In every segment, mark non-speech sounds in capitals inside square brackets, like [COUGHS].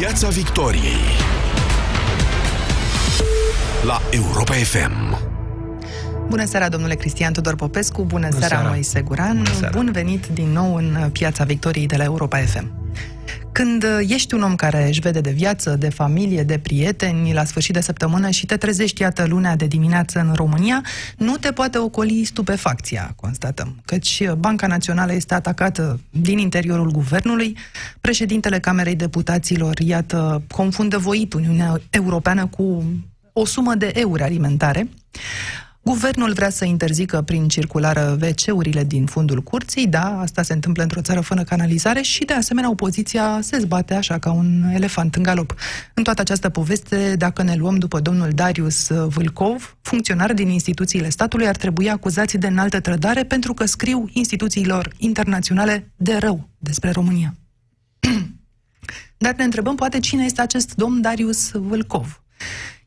Piața Victoriei la Europa FM. Bună seara, domnule Cristian Tudor Popescu, bună, bună seara, seara, Moise Guran, bună seara. bun venit din nou în Piața Victoriei de la Europa FM. Când ești un om care își vede de viață, de familie, de prieteni la sfârșit de săptămână și te trezești, iată, lunea de dimineață în România, nu te poate ocoli stupefacția, constatăm. Căci Banca Națională este atacată din interiorul guvernului, președintele Camerei Deputaților, iată, confundă voit Uniunea Europeană cu o sumă de euro alimentare. Guvernul vrea să interzică prin circulară WC-urile din fundul curții, da, asta se întâmplă într-o țară fără canalizare și, de asemenea, opoziția se zbate așa ca un elefant în galop. În toată această poveste, dacă ne luăm după domnul Darius Vâlcov, funcționari din instituțiile statului ar trebui acuzați de înaltă trădare pentru că scriu instituțiilor internaționale de rău despre România. [CLEARS THROAT] Dar ne întrebăm poate cine este acest domn Darius Vâlcov.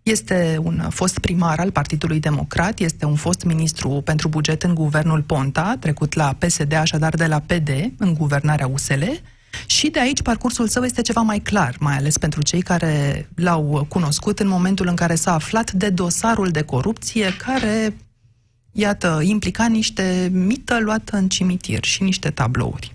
Este un fost primar al Partidului Democrat, este un fost ministru pentru buget în guvernul Ponta, trecut la PSD, așadar de la PD, în guvernarea USL, și de aici parcursul său este ceva mai clar, mai ales pentru cei care l-au cunoscut în momentul în care s-a aflat de dosarul de corupție care, iată, implica niște mită luată în cimitir și niște tablouri.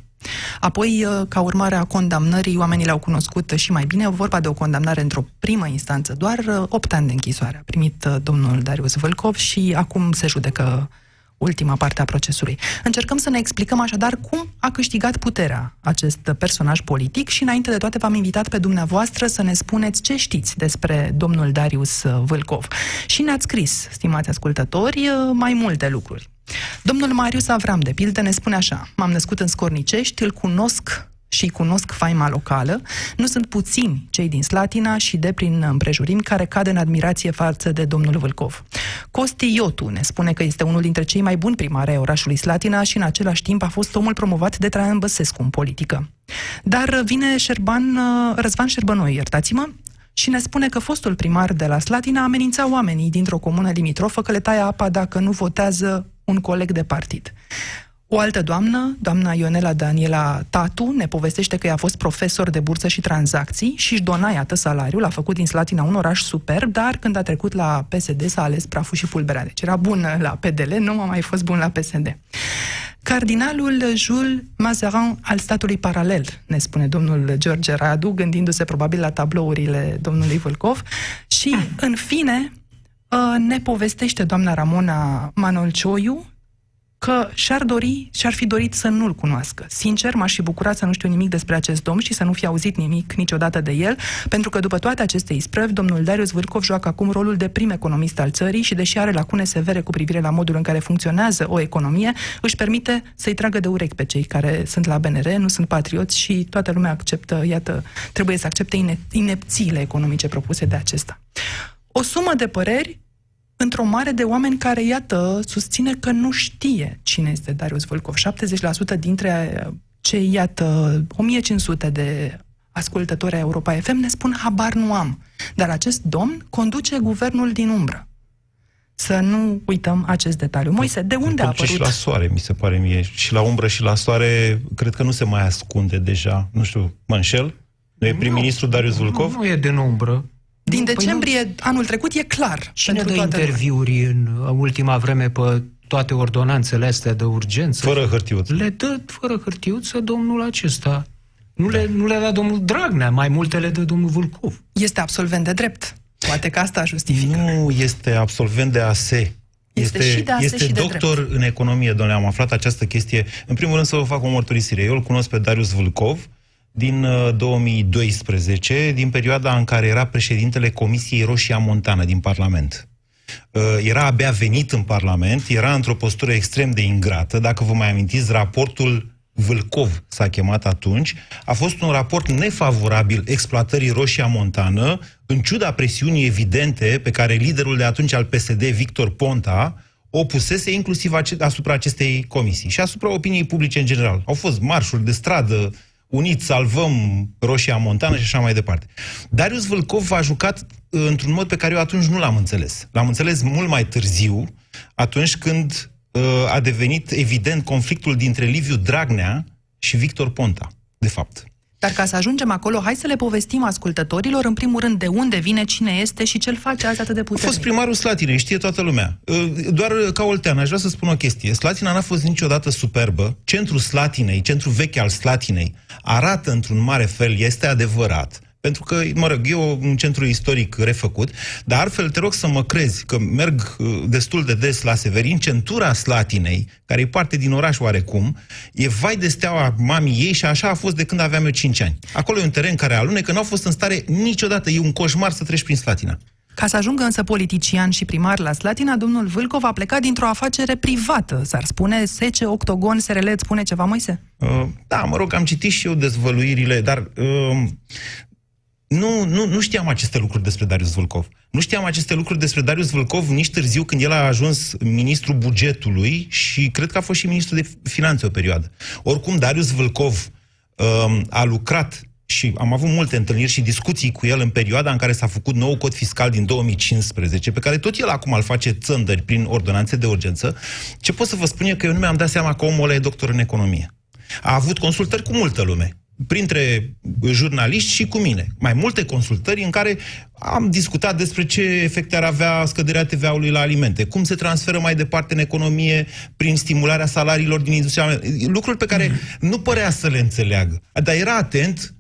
Apoi, uh, ca urmare a condamnării, oamenii le-au cunoscut și mai bine. Vorba de o condamnare într-o primă instanță, doar 8 uh, ani de închisoare a primit uh, domnul Darius Vâlcov și acum se judecă ultima parte a procesului. Încercăm să ne explicăm așadar cum a câștigat puterea acest personaj politic și înainte de toate v-am invitat pe dumneavoastră să ne spuneți ce știți despre domnul Darius Vâlcov. Și ne-ați scris, stimați ascultători, mai multe lucruri. Domnul Marius Avram, de pildă, ne spune așa, m-am născut în Scornicești, îl cunosc și cunosc faima locală, nu sunt puțini cei din Slatina și de prin împrejurimi care cad în admirație față de domnul Vâlcov. Costi Iotu ne spune că este unul dintre cei mai buni primari ai orașului Slatina și în același timp a fost omul promovat de Traian Băsescu în politică. Dar vine Șerban, Răzvan Șerbănoi, iertați-mă, și ne spune că fostul primar de la Slatina amenința oamenii dintr-o comună limitrofă că le taie apa dacă nu votează un coleg de partid. O altă doamnă, doamna Ionela Daniela Tatu, ne povestește că ea a fost profesor de bursă și tranzacții și își dona, iată, salariul, a făcut din Slatina un oraș superb, dar când a trecut la PSD s-a ales praful și fulberea. Deci era bun la PDL, nu a mai fost bun la PSD. Cardinalul Jules Mazarin al statului paralel, ne spune domnul George Radu, gândindu-se probabil la tablourile domnului Vâlcov. Și, în fine, ă, ne povestește doamna Ramona Manolcioiu, că și-ar dori, și-ar fi dorit să nu-l cunoască. Sincer, m-aș fi bucurat să nu știu nimic despre acest domn și să nu fi auzit nimic niciodată de el, pentru că după toate aceste isprăvi, domnul Darius Vârcov joacă acum rolul de prim economist al țării și deși are lacune severe cu privire la modul în care funcționează o economie, își permite să-i tragă de urechi pe cei care sunt la BNR, nu sunt patrioți și toată lumea acceptă, iată, trebuie să accepte ine- inepțiile economice propuse de acesta. O sumă de păreri într-o mare de oameni care, iată, susține că nu știe cine este Darius Vâlcov. 70% dintre cei, iată, 1500 de ascultători ai Europa FM ne spun habar nu am. Dar acest domn conduce guvernul din umbră. Să nu uităm acest detaliu. Moise, de unde a apărut? și la soare, mi se pare mie. Și la umbră și la soare, cred că nu se mai ascunde deja. Nu știu, mă înșel? Nu e prim-ministru Darius Vâlcov? Nu, nu e din umbră. Din păi decembrie nu... anul trecut e clar. Cine dă interviuri lumea. în ultima vreme pe toate ordonanțele astea de urgență? Fără hârtiuță. Le dă fără hârtiuță domnul acesta. Nu, da. le, nu le da domnul Dragnea, mai multe le dă domnul Vulcov. Este absolvent de drept. Poate că asta justifică. Nu este absolvent de ASE. Este, este, și de este și doctor de drept. în economie, domnule, am aflat această chestie. În primul rând să vă fac o mărturisire. Eu îl cunosc pe Darius Vâlcov, din 2012, uh, din perioada în care era președintele Comisiei Roșia Montană din Parlament. Uh, era abia venit în Parlament, era într-o postură extrem de ingrată. Dacă vă mai amintiți, raportul Vâlcov s-a chemat atunci, a fost un raport nefavorabil exploatării Roșia Montană, în ciuda presiunii evidente pe care liderul de atunci al PSD, Victor Ponta, o pusese inclusiv asupra acestei comisii și asupra opiniei publice în general. Au fost marșuri de stradă, unit salvăm Roșia Montană și așa mai departe. Darius Vâlcov a jucat uh, într-un mod pe care eu atunci nu l-am înțeles. L-am înțeles mult mai târziu, atunci când uh, a devenit evident conflictul dintre Liviu Dragnea și Victor Ponta, de fapt. Dar ca să ajungem acolo, hai să le povestim ascultătorilor, în primul rând, de unde vine, cine este și ce-l face azi atât de puternic. A fost primarul Slatinei, știe toată lumea. Uh, doar ca Oltean, aș vrea să spun o chestie. Slatina n-a fost niciodată superbă. Centrul Slatinei, centrul vechi al Slatinei, arată într-un mare fel, este adevărat pentru că, mă rog, e un centru istoric refăcut, dar altfel te rog să mă crezi că merg uh, destul de des la Severin, centura Slatinei, care e parte din oraș oarecum, e vai de steaua mamii ei și așa a fost de când aveam eu 5 ani. Acolo e un teren care alunecă, n-au fost în stare niciodată, e un coșmar să treci prin Slatina. Ca să ajungă însă politician și primar la Slatina, domnul Vâlcov a plecat dintr-o afacere privată, s-ar spune, Sece, Octogon, SRL, îți spune ceva, Moise? Uh, da, mă rog, am citit și eu dezvăluirile, dar uh, nu, nu, nu știam aceste lucruri despre Darius Vâlcov. Nu știam aceste lucruri despre Darius Vâlcov nici târziu când el a ajuns ministru bugetului și cred că a fost și ministru de finanțe o perioadă. Oricum, Darius Vâlcov um, a lucrat și am avut multe întâlniri și discuții cu el în perioada în care s-a făcut nou cod fiscal din 2015, pe care tot el acum îl face țândări prin ordonanțe de urgență, ce pot să vă spun eu că eu nu mi-am dat seama că omul ăla e doctor în economie. A avut consultări cu multă lume printre jurnaliști și cu mine. Mai multe consultări în care am discutat despre ce efecte ar avea scăderea TVA-ului la alimente, cum se transferă mai departe în economie prin stimularea salariilor din industria, lucruri pe care nu părea să le înțeleagă. Dar era atent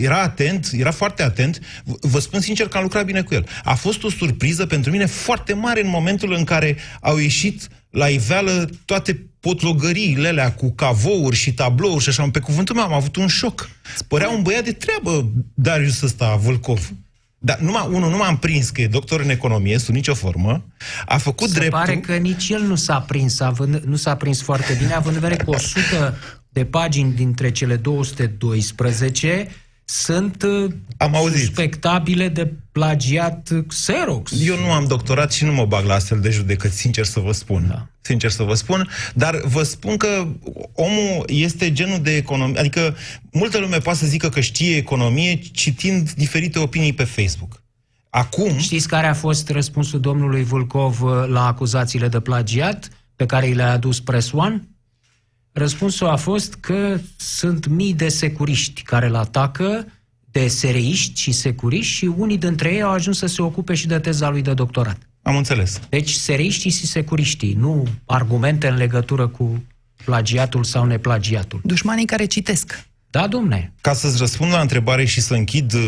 era atent, era foarte atent. Vă spun sincer că am lucrat bine cu el. A fost o surpriză pentru mine foarte mare în momentul în care au ieșit la iveală toate potlogăriile alea cu cavouri și tablouri și așa. Pe cuvântul meu am avut un șoc. Părea un băiat de treabă Darius ăsta, Vâlcov. Dar numai, unul, nu m-am prins că e doctor în economie, sub nicio formă, a făcut Se dreptul... pare că nici el nu s-a prins, având, nu s-a prins foarte bine, având în vedere că 100 de pagini dintre cele 212 sunt uh, am auzit. suspectabile de plagiat Xerox. Eu nu am doctorat și nu mă bag la astfel de judecăți, sincer să vă spun. Da. Sincer să vă spun, dar vă spun că omul este genul de economie, adică multă lume poate să zică că știe economie citind diferite opinii pe Facebook. Acum... Știți care a fost răspunsul domnului Vulcov uh, la acuzațiile de plagiat pe care i le-a adus Press One? Răspunsul a fost că sunt mii de securiști care îl atacă, de sereiști și securiști și unii dintre ei au ajuns să se ocupe și de teza lui de doctorat. Am înțeles. Deci sereiștii și securiștii, nu argumente în legătură cu plagiatul sau neplagiatul. Dușmanii care citesc. Da, domne. Ca să-ți răspund la întrebare și să închid uh,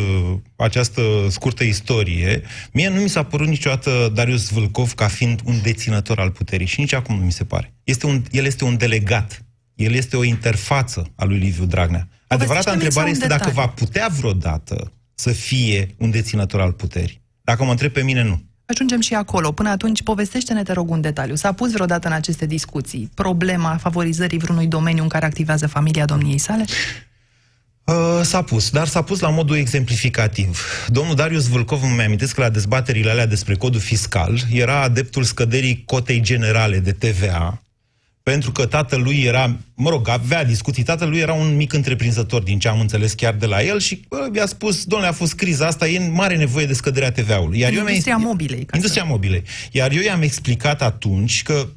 această scurtă istorie, mie nu mi s-a părut niciodată Darius Vâlcov ca fiind un deținător al puterii și nici acum nu mi se pare. Este un, el este un delegat el este o interfață a lui Liviu Dragnea. Adevărata întrebare este dacă va putea vreodată să fie un deținător al puterii. Dacă mă întreb pe mine, nu. Ajungem și acolo. Până atunci, povestește-ne, te rog, un detaliu. S-a pus vreodată în aceste discuții problema favorizării vreunui domeniu în care activează familia domniei sale? Uh, s-a pus, dar s-a pus la modul exemplificativ. Domnul Darius Vâlcov, îmi amintesc că la dezbaterile alea despre codul fiscal, era adeptul scăderii cotei generale de TVA, pentru că tatălui era, mă rog, avea discuții, tatălui era un mic întreprinzător, din ce am înțeles chiar de la el, și bă, i-a spus, domnule, a fost criza asta, e mare nevoie de scăderea TVA-ului. Iar industria eu mobilei. Industria să... mobilei. Iar eu i-am explicat atunci că,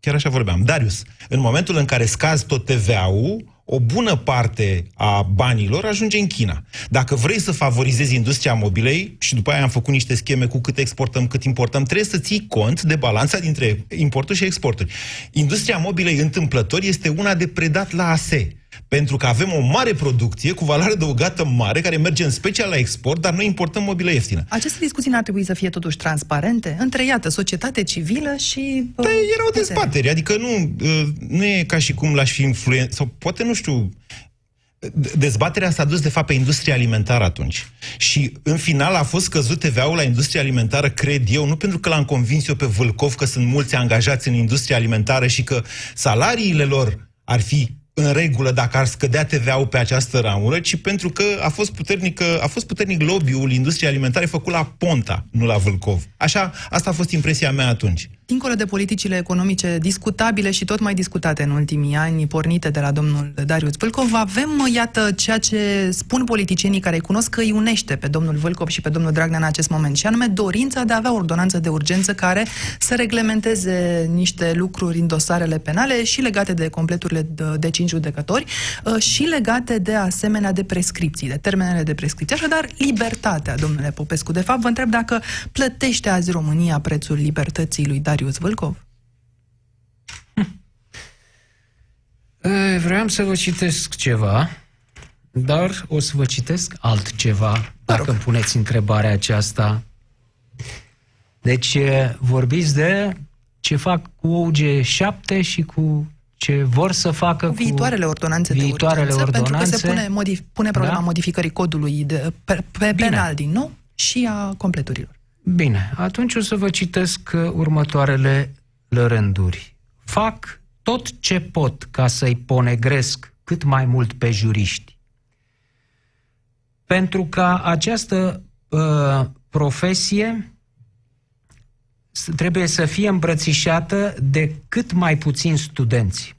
chiar așa vorbeam, Darius, în momentul în care scazi tot TVA-ul, o bună parte a banilor ajunge în China. Dacă vrei să favorizezi industria mobilei, și după aia am făcut niște scheme cu cât exportăm, cât importăm, trebuie să ții cont de balanța dintre importuri și exporturi. Industria mobilei întâmplător este una de predat la ASE. Pentru că avem o mare producție cu valoare adăugată mare, care merge în special la export, dar noi importăm mobilă ieftină. Aceste discuții n-ar trebui să fie totuși transparente între, iată, societate civilă și... Da, erau dezbateri, adică nu, uh, nu e ca și cum l-aș fi influențat, sau poate, nu știu, dezbaterea s-a dus, de fapt, pe industria alimentară atunci. Și, în final, a fost căzut TVA-ul la industria alimentară, cred eu, nu pentru că l-am convins eu pe Vâlcov că sunt mulți angajați în industria alimentară și că salariile lor ar fi în regulă dacă ar scădea TVA-ul pe această ramură, ci pentru că a fost puternic, a fost puternic lobby-ul industriei alimentare făcut la Ponta, nu la Vâlcov. Așa, asta a fost impresia mea atunci. Dincolo de politicile economice discutabile și tot mai discutate în ultimii ani, pornite de la domnul Darius Vâlcov, avem, iată, ceea ce spun politicienii care îi cunosc că îi unește pe domnul Vâlcov și pe domnul Dragnea în acest moment, și anume dorința de a avea o ordonanță de urgență care să reglementeze niște lucruri în dosarele penale și legate de completurile de, de cinci judecători uh, și legate de asemenea de prescripții, de termenele de prescripție. Așadar, libertatea, domnule Popescu. De fapt, vă întreb dacă plătește azi România prețul libertății lui Darius Marius Vâlcov? [LAUGHS] Vreau să vă citesc ceva, dar o să vă citesc altceva, dacă îmi puneți întrebarea aceasta. Deci, vorbiți de ce fac cu OG7 și cu ce vor să facă viitoarele cu ordonanțe viitoarele de urgență, ordonanțe, pentru că se pune, modif- pune problema da? modificării codului de, pe, pe penal din nou și a completurilor. Bine, atunci o să vă citesc uh, următoarele rânduri. Fac tot ce pot ca să-i ponegresc cât mai mult pe juriști. Pentru ca această uh, profesie trebuie să fie îmbrățișată de cât mai puțini studenți.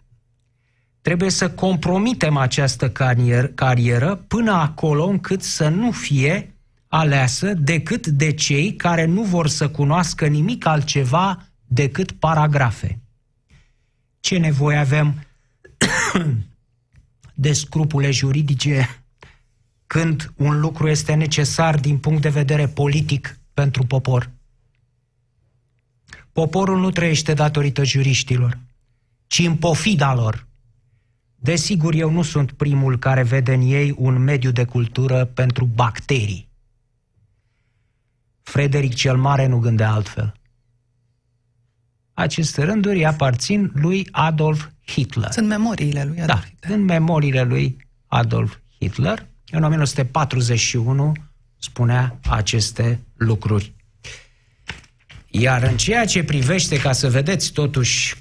Trebuie să compromitem această carieră, carieră până acolo încât să nu fie aleasă decât de cei care nu vor să cunoască nimic altceva decât paragrafe. Ce nevoie avem [COUGHS] de scrupule juridice când un lucru este necesar din punct de vedere politic pentru popor? Poporul nu trăiește datorită juriștilor, ci în pofida lor. Desigur, eu nu sunt primul care vede în ei un mediu de cultură pentru bacterii. Frederic cel Mare nu gândea altfel. Aceste rânduri aparțin lui Adolf Hitler. Sunt memoriile lui Adolf da, Hitler. în memoriile lui Adolf Hitler. În 1941 spunea aceste lucruri. Iar în ceea ce privește, ca să vedeți totuși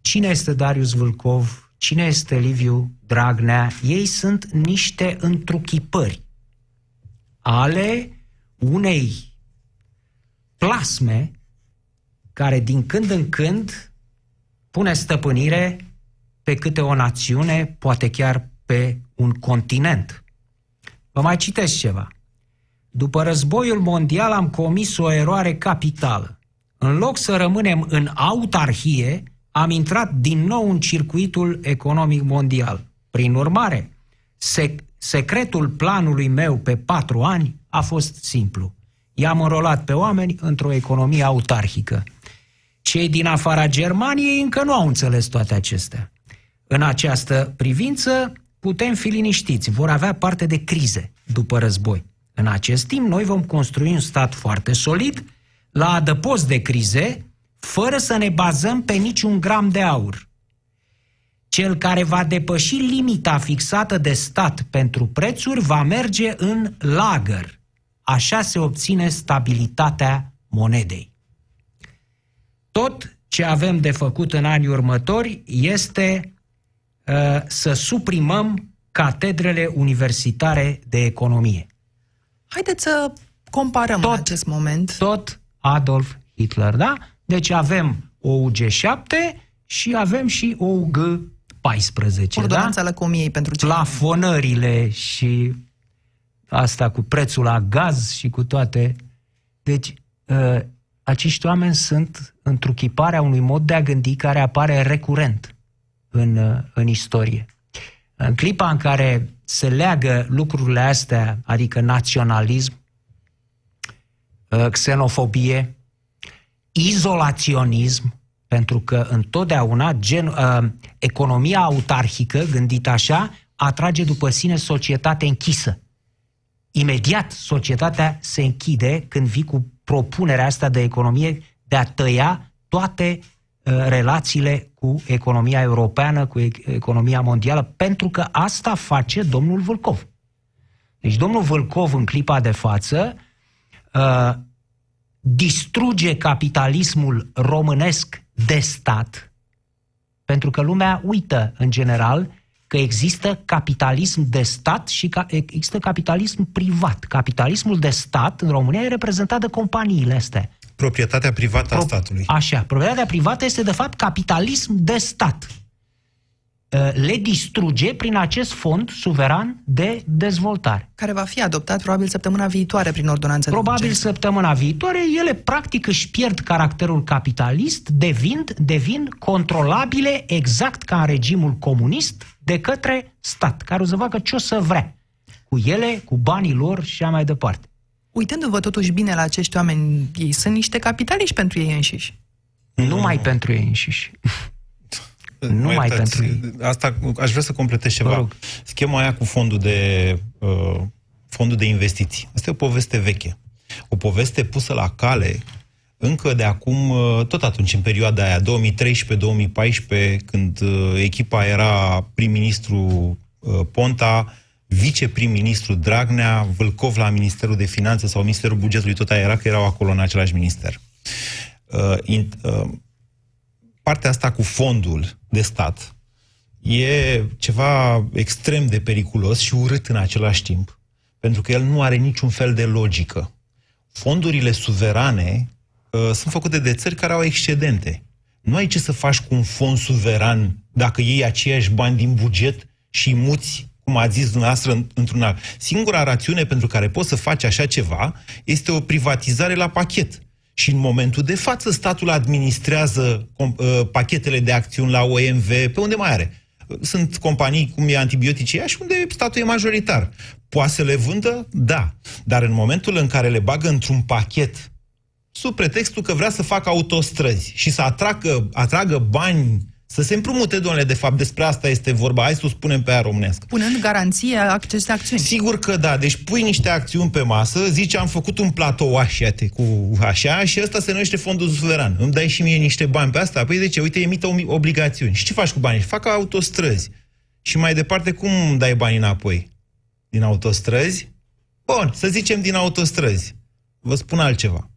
cine este Darius Vâlcov, cine este Liviu Dragnea, ei sunt niște întruchipări ale unei plasme care din când în când pune stăpânire pe câte o națiune, poate chiar pe un continent. Vă mai citesc ceva. După războiul mondial am comis o eroare capitală. În loc să rămânem în autarhie, am intrat din nou în circuitul economic mondial. Prin urmare, sec- secretul planului meu pe patru ani a fost simplu i-am înrolat pe oameni într-o economie autarhică. Cei din afara Germaniei încă nu au înțeles toate acestea. În această privință putem fi liniștiți, vor avea parte de crize după război. În acest timp, noi vom construi un stat foarte solid, la adăpost de crize, fără să ne bazăm pe niciun gram de aur. Cel care va depăși limita fixată de stat pentru prețuri va merge în lagăr, Așa se obține stabilitatea monedei. Tot ce avem de făcut în anii următori este uh, să suprimăm catedrele universitare de economie. Haideți să comparăm tot, în acest moment. Tot Adolf Hitler, da? Deci avem o UG7 și avem și o UG14. Ordonanța da? lăcomiei pentru cei Plafonările și asta cu prețul la gaz și cu toate. Deci, uh, acești oameni sunt întruchiparea unui mod de a gândi care apare recurent în, uh, în istorie. În clipa în care se leagă lucrurile astea, adică naționalism, uh, xenofobie, izolaționism, pentru că întotdeauna gen, uh, economia autarhică, gândită așa, atrage după sine societate închisă imediat societatea se închide când vii cu propunerea asta de economie de a tăia toate uh, relațiile cu economia europeană, cu economia mondială, pentru că asta face domnul Vâlcov. Deci domnul Vâlcov în clipa de față uh, distruge capitalismul românesc de stat, pentru că lumea uită în general că există capitalism de stat și ca, există capitalism privat. Capitalismul de stat în România e reprezentat de companiile astea. Proprietatea privată a statului. Așa, proprietatea privată este de fapt capitalism de stat. Uh, le distruge prin acest fond suveran de dezvoltare. Care va fi adoptat probabil săptămâna viitoare prin ordonanță Probabil de săptămâna viitoare, ele practic își pierd caracterul capitalist, devin, devin controlabile exact ca în regimul comunist de către stat, care o să facă ce o să vrea. Cu ele, cu banii lor și așa mai departe. Uitându-vă totuși bine la acești oameni, ei sunt niște capitaliști pentru ei înșiși. Numai pentru ei înșiși. [LAUGHS] Nu mai pentru ei. Asta aș vrea să completez ceva. Schema aia cu fondul de, uh, fondul de investiții. Asta e o poveste veche. O poveste pusă la cale încă de acum, uh, tot atunci, în perioada aia, 2013-2014, când uh, echipa era prim-ministru uh, Ponta, viceprim-ministru Dragnea, Vâlcov la Ministerul de Finanțe sau Ministerul Bugetului, tot aia era, că erau acolo în același minister. Uh, in, uh, partea asta cu fondul de stat e ceva extrem de periculos și urât în același timp, pentru că el nu are niciun fel de logică. Fondurile suverane uh, sunt făcute de țări care au excedente. Nu ai ce să faci cu un fond suveran dacă iei aceiași bani din buget și muți cum a zis dumneavoastră, într-un alt. Singura rațiune pentru care poți să faci așa ceva este o privatizare la pachet. Și în momentul de față statul administrează uh, pachetele de acțiuni la OMV, pe unde mai are. Sunt companii cum e antibiotice și unde statul e majoritar. Poate să le vândă? Da. Dar în momentul în care le bagă într-un pachet, sub pretextul că vrea să facă autostrăzi și să atragă, atragă bani să se împrumute, domnule, de fapt, despre asta este vorba. Hai să o spunem pe aia românească. Punând garanție aceste acțiuni. Sigur că da. Deci pui niște acțiuni pe masă, zici am făcut un platou așa, cu așa, și ăsta se numește fondul suveran. Îmi dai și mie niște bani pe asta? Păi de ce? Uite, emită obligațiuni. Și ce faci cu banii? Fac autostrăzi. Și mai departe, cum dai banii înapoi? Din autostrăzi? Bun, să zicem din autostrăzi. Vă spun altceva.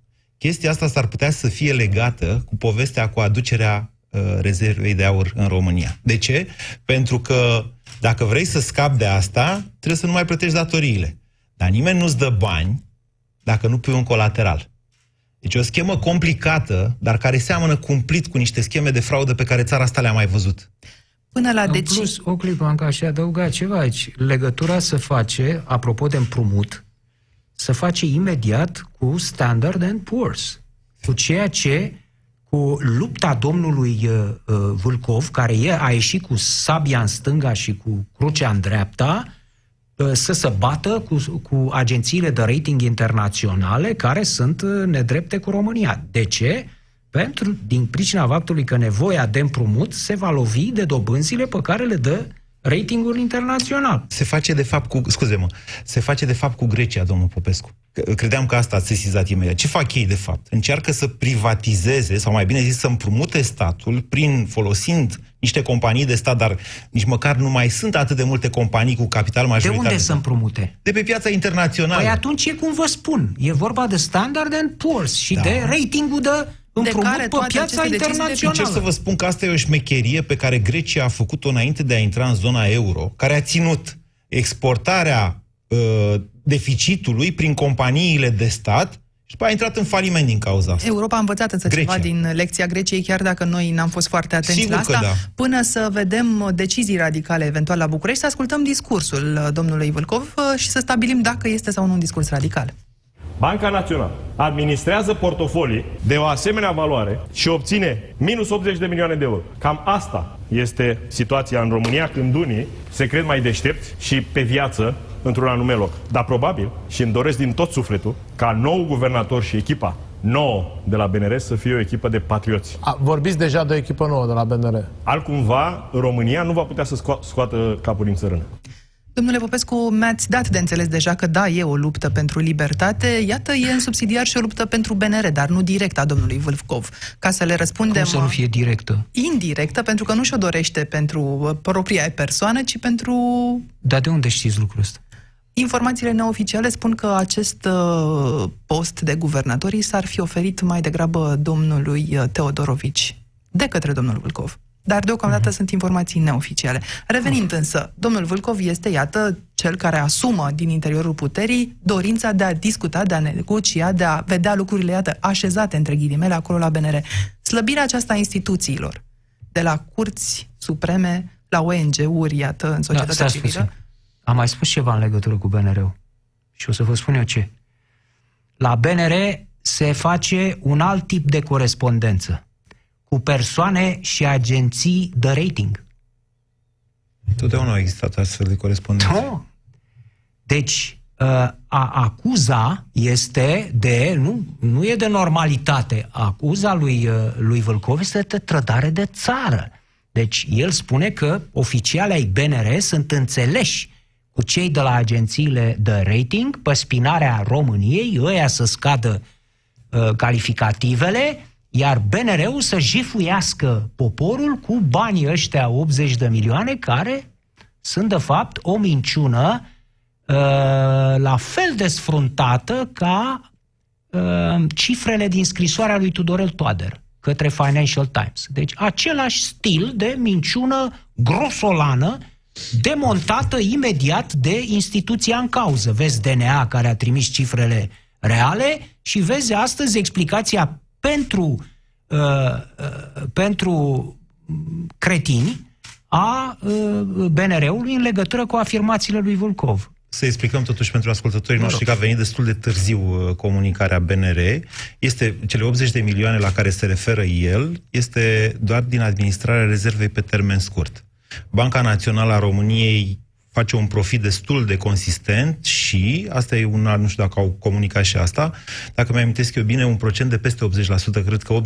Chestia asta s-ar putea să fie legată cu povestea cu aducerea Uh, rezervei de aur în România. De ce? Pentru că dacă vrei să scapi de asta, trebuie să nu mai plătești datoriile. Dar nimeni nu-ți dă bani dacă nu pui un colateral. Deci o schemă complicată, dar care seamănă cumplit cu niște scheme de fraudă pe care țara asta le-a mai văzut. Până la deci... plus, o clipă, încă aș adăuga ceva aici. Legătura se face, apropo de împrumut, se face imediat cu Standard and Poor's. Cu ceea ce cu lupta domnului uh, uh, Vâlcov, care e, a ieșit cu sabia în stânga și cu crucea în dreapta, uh, să se bată cu, cu agențiile de rating internaționale care sunt uh, nedrepte cu România. De ce? Pentru, din pricina faptului că nevoia de împrumut se va lovi de dobânzile pe care le dă ratingul internațional. Se face de fapt cu, scuze-mă, se face de fapt cu Grecia, domnul Popescu. Credeam că asta a sesizat imediat. Ce fac ei de fapt? Încearcă să privatizeze, sau mai bine zis, să împrumute statul prin folosind niște companii de stat, dar nici măcar nu mai sunt atât de multe companii cu capital majoritar. De unde să împrumute? De pe piața internațională. Păi atunci e cum vă spun, e vorba de Standard Poor's și da. de ratingul de împrumut de care pe piața internațională. Încerc să vă spun că asta e o șmecherie pe care Grecia a făcut-o înainte de a intra în zona euro, care a ținut exportarea uh, deficitului prin companiile de stat și a intrat în faliment din cauza asta. Europa a învățat însă Grecia. ceva din lecția Greciei, chiar dacă noi n-am fost foarte atenți Sigur la asta, da. până să vedem decizii radicale eventual la București, să ascultăm discursul uh, domnului Vâlcov uh, și să stabilim dacă este sau nu un discurs radical. Banca Națională administrează portofolii de o asemenea valoare și obține minus 80 de milioane de euro. Cam asta este situația în România când unii se cred mai deștepți și pe viață într-un anume loc. Dar probabil, și îmi doresc din tot sufletul, ca nou guvernator și echipa nouă de la BNR să fie o echipă de patrioți. A, vorbiți deja de o echipă nouă de la BNR. Altcumva, România nu va putea să sco- scoată capul din țărână. Domnule Popescu, mi-ați dat de înțeles deja că da, e o luptă pentru libertate. Iată, e în subsidiar și o luptă pentru BNR, dar nu direct a domnului Vâlfcov. Ca să le răspundem... Cum să nu fie directă? Indirectă, pentru că nu și-o dorește pentru uh, propria persoană, ci pentru... Dar de unde știți lucrul ăsta? Informațiile neoficiale spun că acest uh, post de guvernatori s-ar fi oferit mai degrabă domnului uh, Teodorovici de către domnul Vâlcov. Dar deocamdată uh-huh. sunt informații neoficiale. Revenind uh-huh. însă, domnul Vâlcov este, iată, cel care asumă din interiorul puterii dorința de a discuta, de a negocia, de a vedea lucrurile, iată, așezate între ghilimele acolo la BNR. Slăbirea aceasta a instituțiilor, de la curți supreme, la ONG-uri, iată, în societatea da, civilă. Puțin. Am mai spus ceva în legătură cu BNR-ul. Și o să vă spun eu ce. La BNR se face un alt tip de corespondență cu persoane și agenții de rating. Totdeauna au existat astfel de corespondență. Da. Deci, ă, a acuza este de, nu, nu e de normalitate, acuza lui, ă, lui Vâlcov este de trădare de țară. Deci el spune că oficialii ai BNR sunt înțeleși cu cei de la agențiile de rating pe spinarea României, ăia să scadă uh, calificativele, iar BNR-ul să jifuiască poporul cu banii ăștia 80 de milioane, care sunt de fapt o minciună uh, la fel de sfruntată ca uh, cifrele din scrisoarea lui Tudorel Toader către Financial Times. Deci același stil de minciună grosolană demontată imediat de instituția în cauză. Vezi DNA care a trimis cifrele reale și vezi astăzi explicația pentru, uh, uh, pentru cretini a uh, BNR-ului în legătură cu afirmațiile lui Vulcov. Să explicăm totuși pentru ascultătorii noștri că a venit destul de târziu uh, comunicarea BNR. Este cele 80 de milioane la care se referă el, este doar din administrarea rezervei pe termen scurt. Banca Națională a României face un profit destul de consistent și, asta e un nu știu dacă au comunicat și asta, dacă mi-amintesc eu bine, un procent de peste 80%, cred că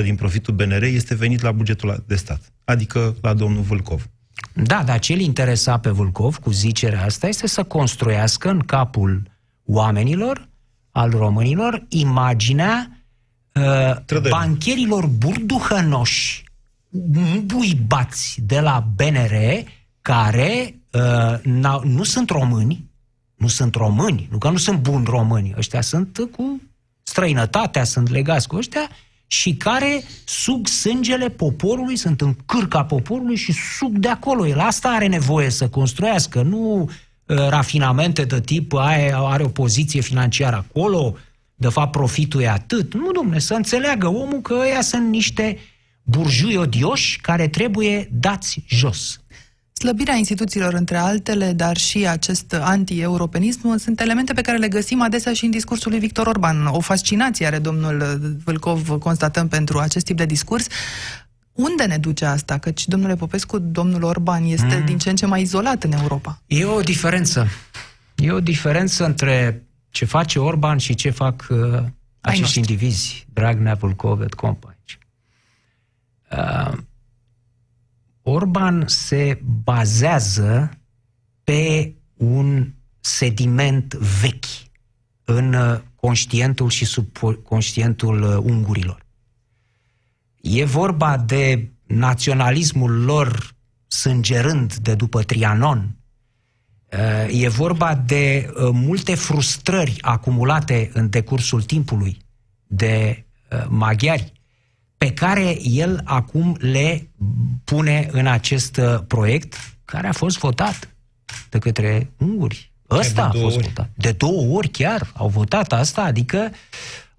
85% din profitul BNR este venit la bugetul de stat, adică la domnul Vâlcov. Da, dar ce îl interesa pe Vâlcov cu zicerea asta este să construiască în capul oamenilor, al românilor, imaginea uh, bancherilor burduhănoși, buibați de la BNR, care uh, nu sunt români, nu sunt români, nu că nu sunt buni români, ăștia sunt cu străinătatea, sunt legați cu ăștia, și care sug sângele poporului, sunt în cârca poporului și sug de acolo. El asta are nevoie să construiască, nu uh, rafinamente de tip aia are o poziție financiară acolo, de fapt profitul e atât. Nu, domne, să înțeleagă omul că ăia sunt niște burjui odioși care trebuie dați jos. Slăbirea instituțiilor, între altele, dar și acest anti-europenism, sunt elemente pe care le găsim adesea și în discursul lui Victor Orban. O fascinație are domnul Vâlcov, constatăm, pentru acest tip de discurs. Unde ne duce asta? Căci, domnule Popescu, domnul Orban este mm. din ce în ce mai izolat în Europa. E o diferență. E o diferență între ce face Orban și ce fac uh, acești indivizi, Dragnea, Vâlcov, et company. Uh, Orban se bazează pe un sediment vechi în uh, conștientul și subconștientul uh, ungurilor. E vorba de naționalismul lor sângerând de după Trianon. Uh, e vorba de multe frustrări acumulate în decursul timpului de maghiari pe care el acum le pune în acest uh, proiect care a fost votat de către unguri. Ăsta a fost ori. votat. De două ori chiar au votat asta, adică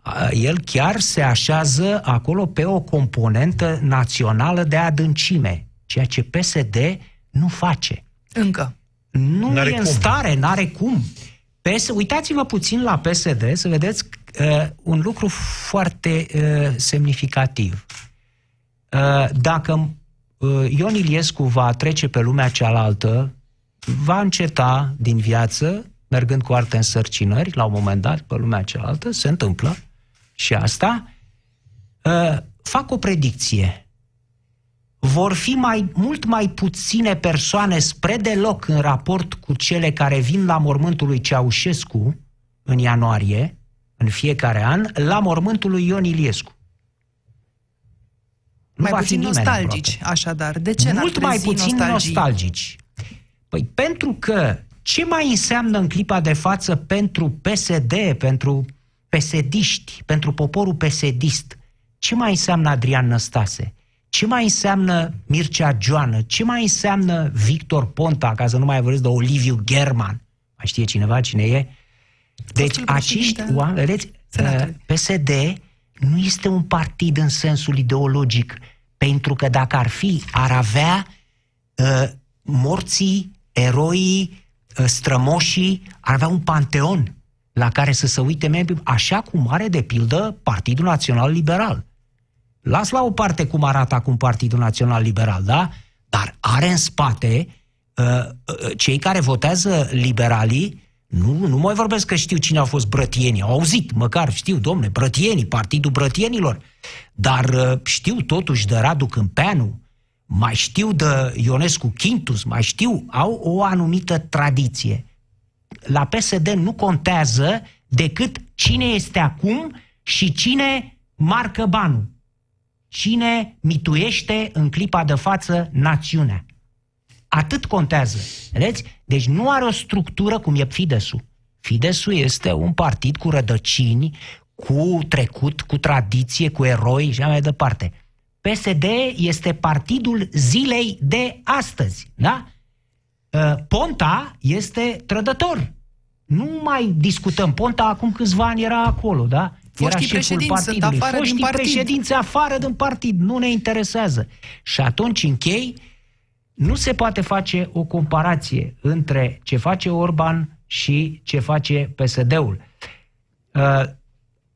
uh, el chiar se așează acolo pe o componentă națională de adâncime, ceea ce PSD nu face. Încă. Nu n-are e cum. în stare, n-are cum. PS, uitați-vă puțin la PSD să vedeți uh, un lucru foarte uh, semnificativ. Uh, dacă uh, Ion Iliescu va trece pe lumea cealaltă, va înceta din viață, mergând cu alte însărcinări, la un moment dat, pe lumea cealaltă, se întâmplă și asta, uh, fac o predicție. Vor fi mai, mult mai puține persoane spre deloc în raport cu cele care vin la mormântul lui Ceaușescu în ianuarie, în fiecare an la mormântul lui Ion Iliescu. Nu mai va puțin fi nostalgici, aproape. așadar. De ce Mult mai puțin nostalgii? nostalgici. Păi pentru că ce mai înseamnă în clipa de față pentru PSD, pentru pesediști, pentru poporul pesedist? Ce mai înseamnă Adrian Năstase? ce mai înseamnă Mircea Joană? Ce mai înseamnă Victor Ponta, ca să nu mai vorbesc de Oliviu German? Mai știe cineva cine e? Deci acești oameni, vedeți, uh, PSD nu este un partid în sensul ideologic, pentru că dacă ar fi, ar avea uh, morții, eroii, uh, strămoșii, ar avea un panteon la care să se uite membri, așa cum are de pildă Partidul Național Liberal. Las la o parte cum arată acum Partidul Național Liberal, da? Dar are în spate uh, uh, cei care votează liberalii, nu, nu mai vorbesc că știu cine au fost brătienii, au auzit, măcar știu, domne, brătienii, Partidul Brătienilor, dar uh, știu totuși de Radu Câmpeanu, mai știu de Ionescu Quintus, mai știu, au o anumită tradiție. La PSD nu contează decât cine este acum și cine marcă banul cine mituiește în clipa de față națiunea. Atât contează. Vedeți? Deci nu are o structură cum e Fidesul. Fidesul este un partid cu rădăcini, cu trecut, cu tradiție, cu eroi și mai departe. PSD este partidul zilei de astăzi, da? Ă, Ponta este trădător. Nu mai discutăm. Ponta acum câțiva ani era acolo, da? Foștii era șeful partidului. Sunt afară Foștii din partid. președinți afară din partid. Nu ne interesează. Și atunci închei, nu se poate face o comparație între ce face Orban și ce face PSD-ul. Uh,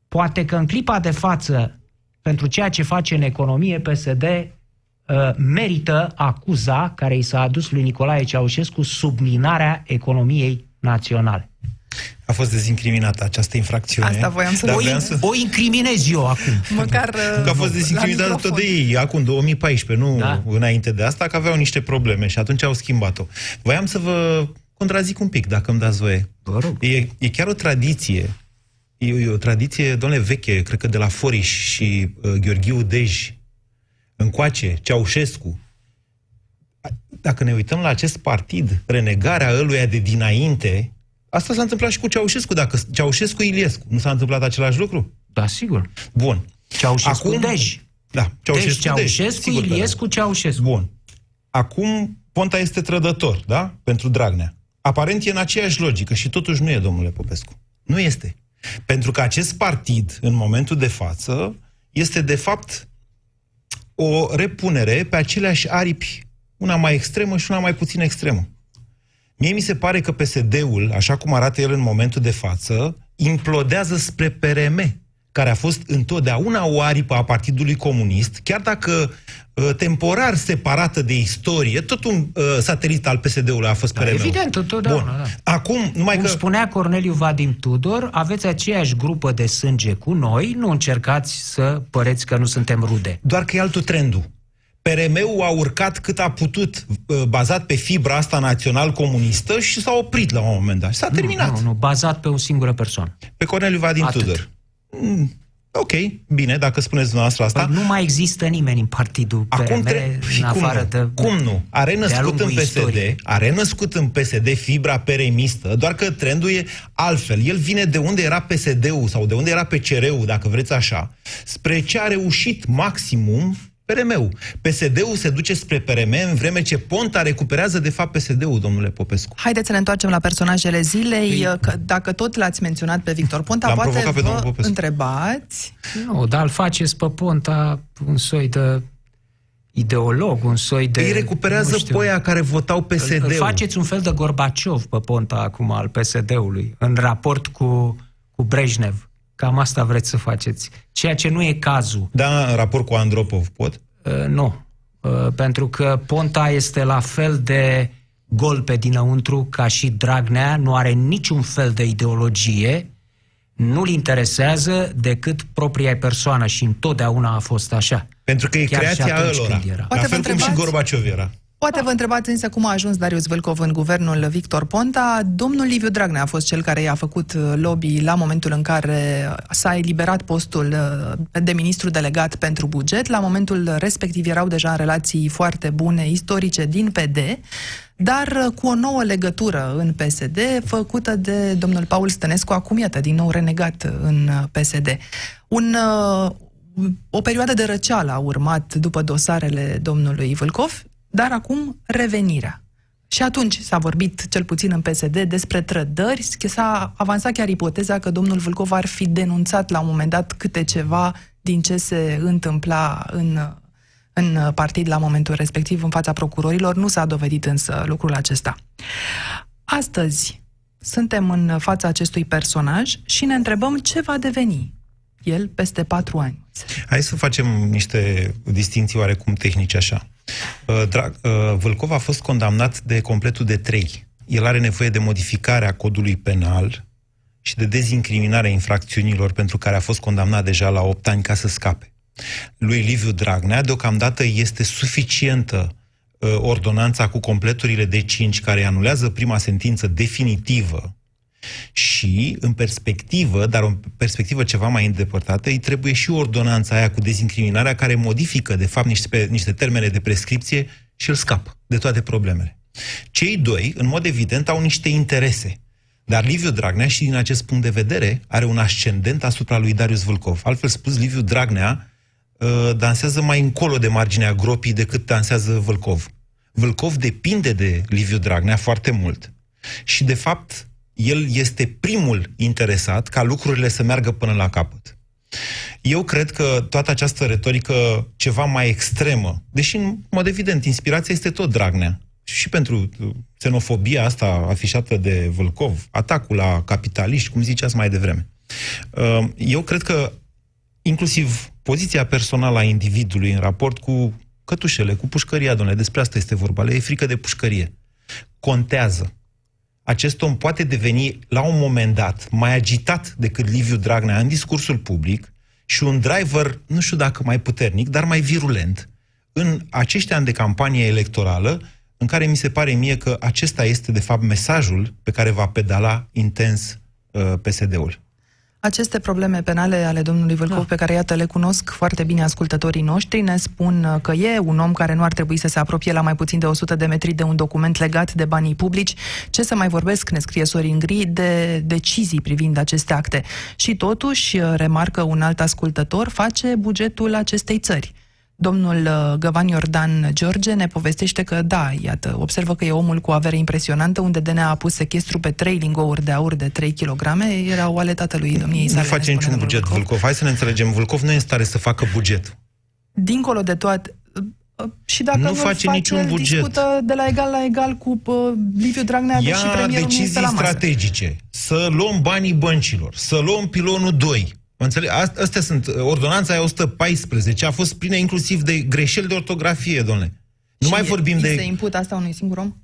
poate că în clipa de față, pentru ceea ce face în economie, PSD uh, merită acuza care i s-a adus lui Nicolae Ceaușescu subminarea economiei naționale a fost dezincriminată această infracțiune. Asta voiam să... O, in, să... o incriminez eu acum. Măcar Că a fost dezincriminată tot de ei, acum 2014, nu da. înainte de asta, că aveau niște probleme și atunci au schimbat-o. Voiam să vă contrazic un pic, dacă îmi dați voie. Vă rog. E, e chiar o tradiție, e, e o tradiție, domnule, veche, cred că de la Foriș și uh, Gheorghiu Dej, încoace, Ceaușescu, dacă ne uităm la acest partid, renegarea ăluia de dinainte, Asta s-a întâmplat și cu Ceaușescu. Dacă Ceaușescu Iliescu, nu s-a întâmplat același lucru? Da, sigur. Bun. Ceaușescu Acum, Dej. Da, Ceaușescu deci, Ceaușescu, Dej. Iliescu, da. Ceaușescu. Bun. Acum Ponta este trădător, da? Pentru Dragnea. Aparent e în aceeași logică și totuși nu e, domnule Popescu. Nu este. Pentru că acest partid, în momentul de față, este de fapt o repunere pe aceleași aripi, una mai extremă și una mai puțin extremă. Mie mi se pare că PSD-ul, așa cum arată el în momentul de față, implodează spre PRM, care a fost întotdeauna o aripă a Partidului Comunist, chiar dacă uh, temporar separată de istorie, tot un uh, satelit al PSD-ului a fost da, PRM. Evident, întotdeauna. Bun. Da. Acum, numai Cum că... spunea Corneliu Vadim Tudor, aveți aceeași grupă de sânge cu noi, nu încercați să păreți că nu suntem rude. Doar că e altul trendul. PRM-ul a urcat cât a putut, uh, bazat pe fibra asta național-comunistă și s-a oprit la un moment dat. Și s-a terminat. Nu, nu, bazat pe o singură persoană. Pe Corneliu Vadim Atât. Tudor. Mm, ok, bine, dacă spuneți dumneavoastră asta. Păi nu mai există nimeni în partidul PRM Acum tre- în afară cum nu? de... Cum nu? Are născut în PSD, istorie. are născut în PSD fibra peremistă, doar că trendul e altfel. El vine de unde era PSD-ul sau de unde era PCR-ul, dacă vreți așa, spre ce a reușit maximum PRM-ul. PSD-ul se duce spre PRM în vreme ce Ponta recuperează de fapt PSD-ul, domnule Popescu. Haideți să ne întoarcem la personajele zilei. Păi... Că dacă tot l-ați menționat pe Victor Ponta, poate pe vă întrebați... Nu, dar îl faceți pe Ponta un soi de ideolog, un soi de... Îi recuperează poia care votau PSD-ul. Îl faceți un fel de Gorbaciov pe Ponta acum al PSD-ului, în raport cu, cu Brejnev. Cam asta vreți să faceți. Ceea ce nu e cazul. Da, în raport cu Andropov, pot? Uh, nu. Uh, pentru că Ponta este la fel de gol pe dinăuntru ca și Dragnea, nu are niciun fel de ideologie, nu-l interesează decât propria persoană și întotdeauna a fost așa. Pentru că e Chiar creația ălora. La fel cum și Gorbaciov era. Poate vă întrebați însă cum a ajuns Darius Vâlcov în guvernul Victor Ponta. Domnul Liviu Dragnea a fost cel care i-a făcut uh, lobby la momentul în care s-a eliberat postul uh, de ministru delegat pentru buget. La momentul respectiv erau deja în relații foarte bune, istorice, din PD, dar uh, cu o nouă legătură în PSD, făcută de domnul Paul Stănescu, acum iată, din nou renegat în PSD. Un o perioadă de răceală a urmat după dosarele domnului Vâlcov, dar acum revenirea. Și atunci s-a vorbit, cel puțin în PSD, despre trădări. S-a avansat chiar ipoteza că domnul Vâlcov ar fi denunțat la un moment dat câte ceva din ce se întâmpla în, în partid la momentul respectiv în fața procurorilor. Nu s-a dovedit însă lucrul acesta. Astăzi suntem în fața acestui personaj și ne întrebăm ce va deveni el peste patru ani. Hai să facem niște distinții oarecum tehnice așa. Uh, Drag, uh, Vâlcov a fost condamnat de completul de trei. El are nevoie de modificarea codului penal și de dezincriminarea infracțiunilor pentru care a fost condamnat deja la 8 ani ca să scape. Lui Liviu Dragnea, deocamdată, este suficientă uh, ordonanța cu completurile de 5 care anulează prima sentință definitivă și, în perspectivă, dar o perspectivă ceva mai îndepărtată, îi trebuie și ordonanța aia cu dezincriminarea care modifică, de fapt, niște, niște termene de prescripție și îl scapă de toate problemele. Cei doi, în mod evident, au niște interese. Dar Liviu Dragnea, și din acest punct de vedere, are un ascendent asupra lui Darius Vâlcov. Altfel spus, Liviu Dragnea uh, dansează mai încolo de marginea gropii decât dansează Vâlcov. Vâlcov depinde de Liviu Dragnea foarte mult. Și, de fapt, el este primul interesat ca lucrurile să meargă până la capăt. Eu cred că toată această retorică ceva mai extremă, deși, în mod evident, inspirația este tot Dragnea, și pentru xenofobia asta afișată de Vâlcov, atacul la capitaliști, cum ziceați mai devreme. Uh, eu cred că inclusiv poziția personală a individului în raport cu cătușele, cu pușcăria, domnule, despre asta este vorba, le e frică de pușcărie. Contează acest om poate deveni, la un moment dat, mai agitat decât Liviu Dragnea în discursul public și un driver, nu știu dacă mai puternic, dar mai virulent, în acești ani de campanie electorală, în care mi se pare mie că acesta este, de fapt, mesajul pe care va pedala intens uh, PSD-ul aceste probleme penale ale domnului Vâlcov, da. pe care, iată, le cunosc foarte bine ascultătorii noștri, ne spun uh, că e un om care nu ar trebui să se apropie la mai puțin de 100 de metri de un document legat de banii publici. Ce să mai vorbesc, ne scrie Sorin Gri, de decizii privind aceste acte. Și totuși, uh, remarcă un alt ascultător, face bugetul acestei țări. Domnul uh, Găvan Iordan George ne povestește că, da, iată, observă că e omul cu avere impresionantă, unde DNA a pus sechestru pe trei lingouri de aur de 3 kg, era o ale tatălui domniei sale. Nu face niciun buget, Vulcov. Vulcov. Hai să ne înțelegem, Vulcov nu e în stare să facă buget. Dincolo de toate, uh, și dacă nu face, face niciun buget. discută de la egal la egal cu uh, Liviu Dragnea Ia și premierul decizii la masă. strategice, să luăm banii băncilor, să luăm pilonul 2, Înțeleg? Astea sunt, ordonanța aia 114 a fost plină inclusiv de greșeli de ortografie, domnule. Nu și mai vorbim de... se imput asta unui singur om?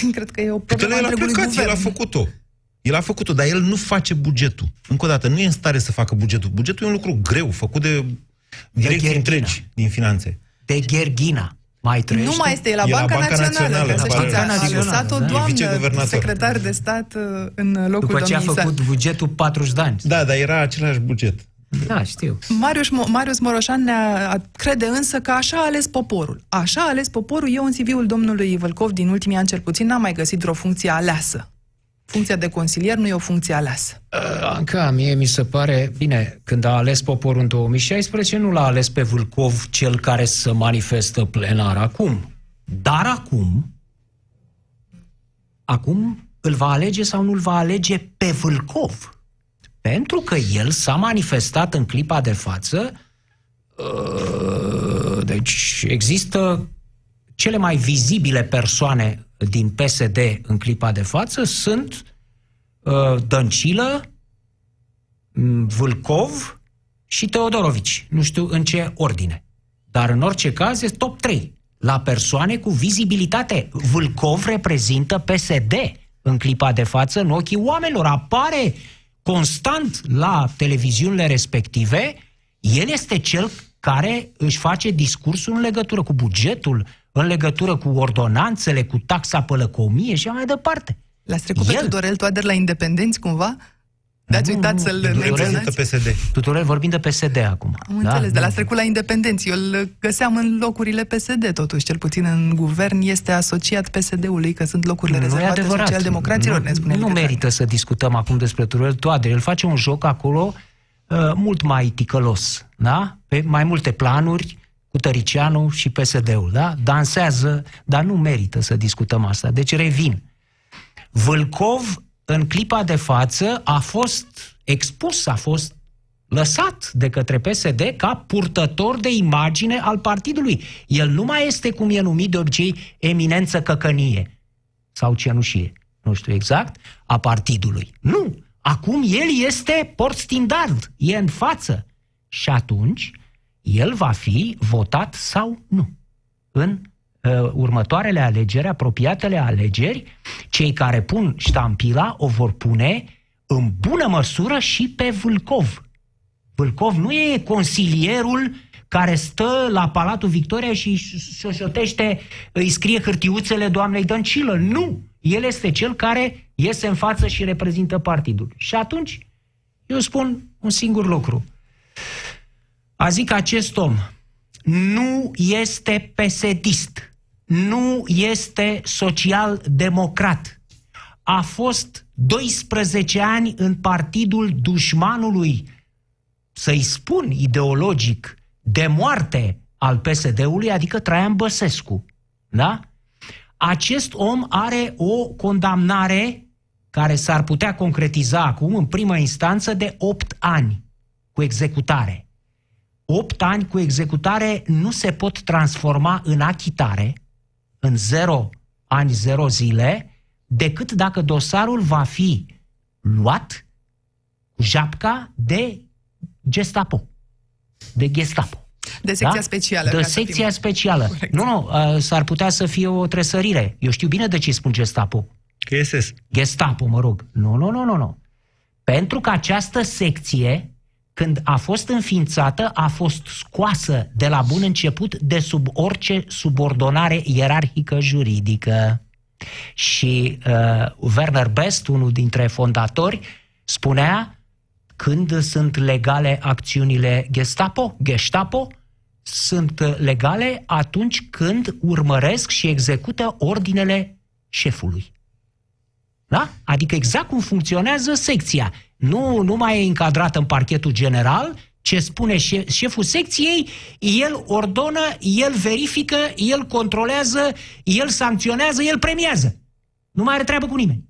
[LAUGHS] Cred că e o problemă el a plecat, el a făcut-o. El a făcut-o, dar el nu face bugetul. Încă o dată, nu e în stare să facă bugetul. Bugetul e un lucru greu, făcut de direcții întregi din finanțe. De Gherghina. Mai trăiește? Nu mai este, e la, e Banca, la Banca Națională. Națională. Să știți, a lăsat o doamnă, secretar de stat uh, în locul După ce a făcut sale. bugetul 40 de ani. Da, dar era același buget. Da, știu. Marius, Marius Moroșan ne crede însă că așa a ales poporul. Așa a ales poporul. Eu în CV-ul domnului Vălcov din ultimii ani cel puțin n-am mai găsit vreo funcție aleasă. Funcția de consilier nu e o funcție aleasă. Uh, Anca, mie mi se pare, bine, când a ales poporul în 2016, nu l-a ales pe Vâlcov cel care să manifestă plenar acum. Dar acum, acum îl va alege sau nu îl va alege pe Vâlcov. Pentru că el s-a manifestat în clipa de față, uh, deci există cele mai vizibile persoane din PSD în clipa de față sunt uh, Dăncilă, mm, Vâlcov și Teodorovici. Nu știu în ce ordine. Dar în orice caz este top 3 la persoane cu vizibilitate. Vâlcov reprezintă PSD în clipa de față în ochii oamenilor. Apare constant la televiziunile respective. El este cel care își face discursul în legătură cu bugetul, în legătură cu ordonanțele, cu taxa pălăcomie și mai departe. L-ați trecut El... pe Tudorel Toader la independenți cumva? Dați uitat să-l menționați? PSD. Tudorel vorbim de PSD acum. Am da? înțeles, de l-ați trecut la independenți. Eu îl găseam în locurile PSD, totuși, cel puțin în guvern este asociat PSD-ului, că sunt locurile rezervate social-democraților, ne spune Nu merită să discutăm acum despre Tudorel Toader. El face un joc acolo uh, mult mai ticălos, da? Pe mai multe planuri, cu Tăricianu și PSD-ul, da? Dansează, dar nu merită să discutăm asta. Deci revin. Vâlcov, în clipa de față, a fost expus, a fost lăsat de către PSD ca purtător de imagine al partidului. El nu mai este, cum e numit de obicei, eminență căcănie sau cenușie, nu știu exact, a partidului. Nu! Acum el este port standard, e în față. Și atunci, el va fi votat sau nu. În uh, următoarele alegeri, apropiatele alegeri, cei care pun ștampila o vor pune în bună măsură și pe Vâlcov. Vâlcov nu e consilierul care stă la Palatul Victoria și șoșotește, îi scrie hârtiuțele doamnei Dăncilă. Nu! El este cel care iese în față și reprezintă partidul. Și atunci, eu spun un singur lucru. A zic că acest om nu este pesedist, nu este social-democrat. A fost 12 ani în partidul dușmanului, să-i spun ideologic, de moarte al PSD-ului, adică Traian Băsescu. Da? Acest om are o condamnare care s-ar putea concretiza acum, în prima instanță, de 8 ani cu executare. 8 ani cu executare nu se pot transforma în achitare, în 0 ani, 0 zile, decât dacă dosarul va fi luat cu japca de Gestapo, de Gestapo. De secția da? specială. De secția fim... specială. Corect. Nu, nu, uh, s-ar putea să fie o tresărire. Eu știu bine de ce spun Gestapo. GSS. Gestapo, mă rog. Nu, nu, nu, nu, nu. Pentru că această secție, când a fost înființată, a fost scoasă de la bun început de sub orice subordonare ierarhică juridică. Și uh, Werner Best, unul dintre fondatori, spunea când sunt legale acțiunile Gestapo, Gestapo, sunt legale atunci când urmăresc și execută ordinele șefului. Da? Adică exact cum funcționează secția. Nu, nu mai e încadrată în parchetul general, ce spune șeful secției, el ordonă, el verifică, el controlează, el sancționează, el premiază. Nu mai are treabă cu nimeni.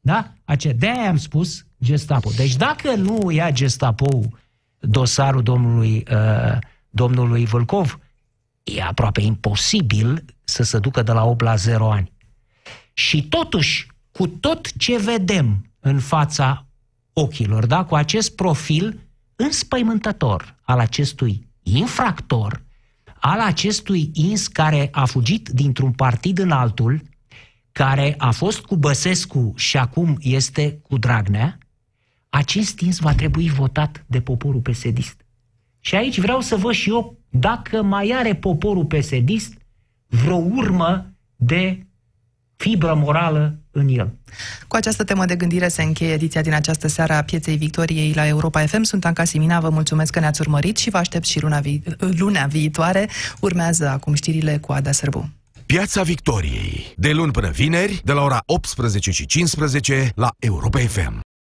Da? De aia am spus Gestapo. Deci dacă nu ia Gestapo dosarul domnului uh, domnului Vâlcov, e aproape imposibil să se ducă de la 8 la 0 ani. Și totuși, cu tot ce vedem în fața ochilor, da, cu acest profil înspăimântător al acestui infractor, al acestui ins care a fugit dintr-un partid în altul, care a fost cu Băsescu și acum este cu Dragnea, acest ins va trebui votat de poporul pesedist. Și aici vreau să văd și eu dacă mai are poporul pesedist vreo urmă de fibră morală în el. Cu această temă de gândire se încheie ediția din această seară a Pieței Victoriei la Europa FM. Sunt Anca Simina, vă mulțumesc că ne-ați urmărit și vă aștept și luna, vi- luna viitoare. Urmează acum știrile cu Ada Sărbu. Piața Victoriei, de luni până vineri, de la ora 18 și 15 la Europa FM.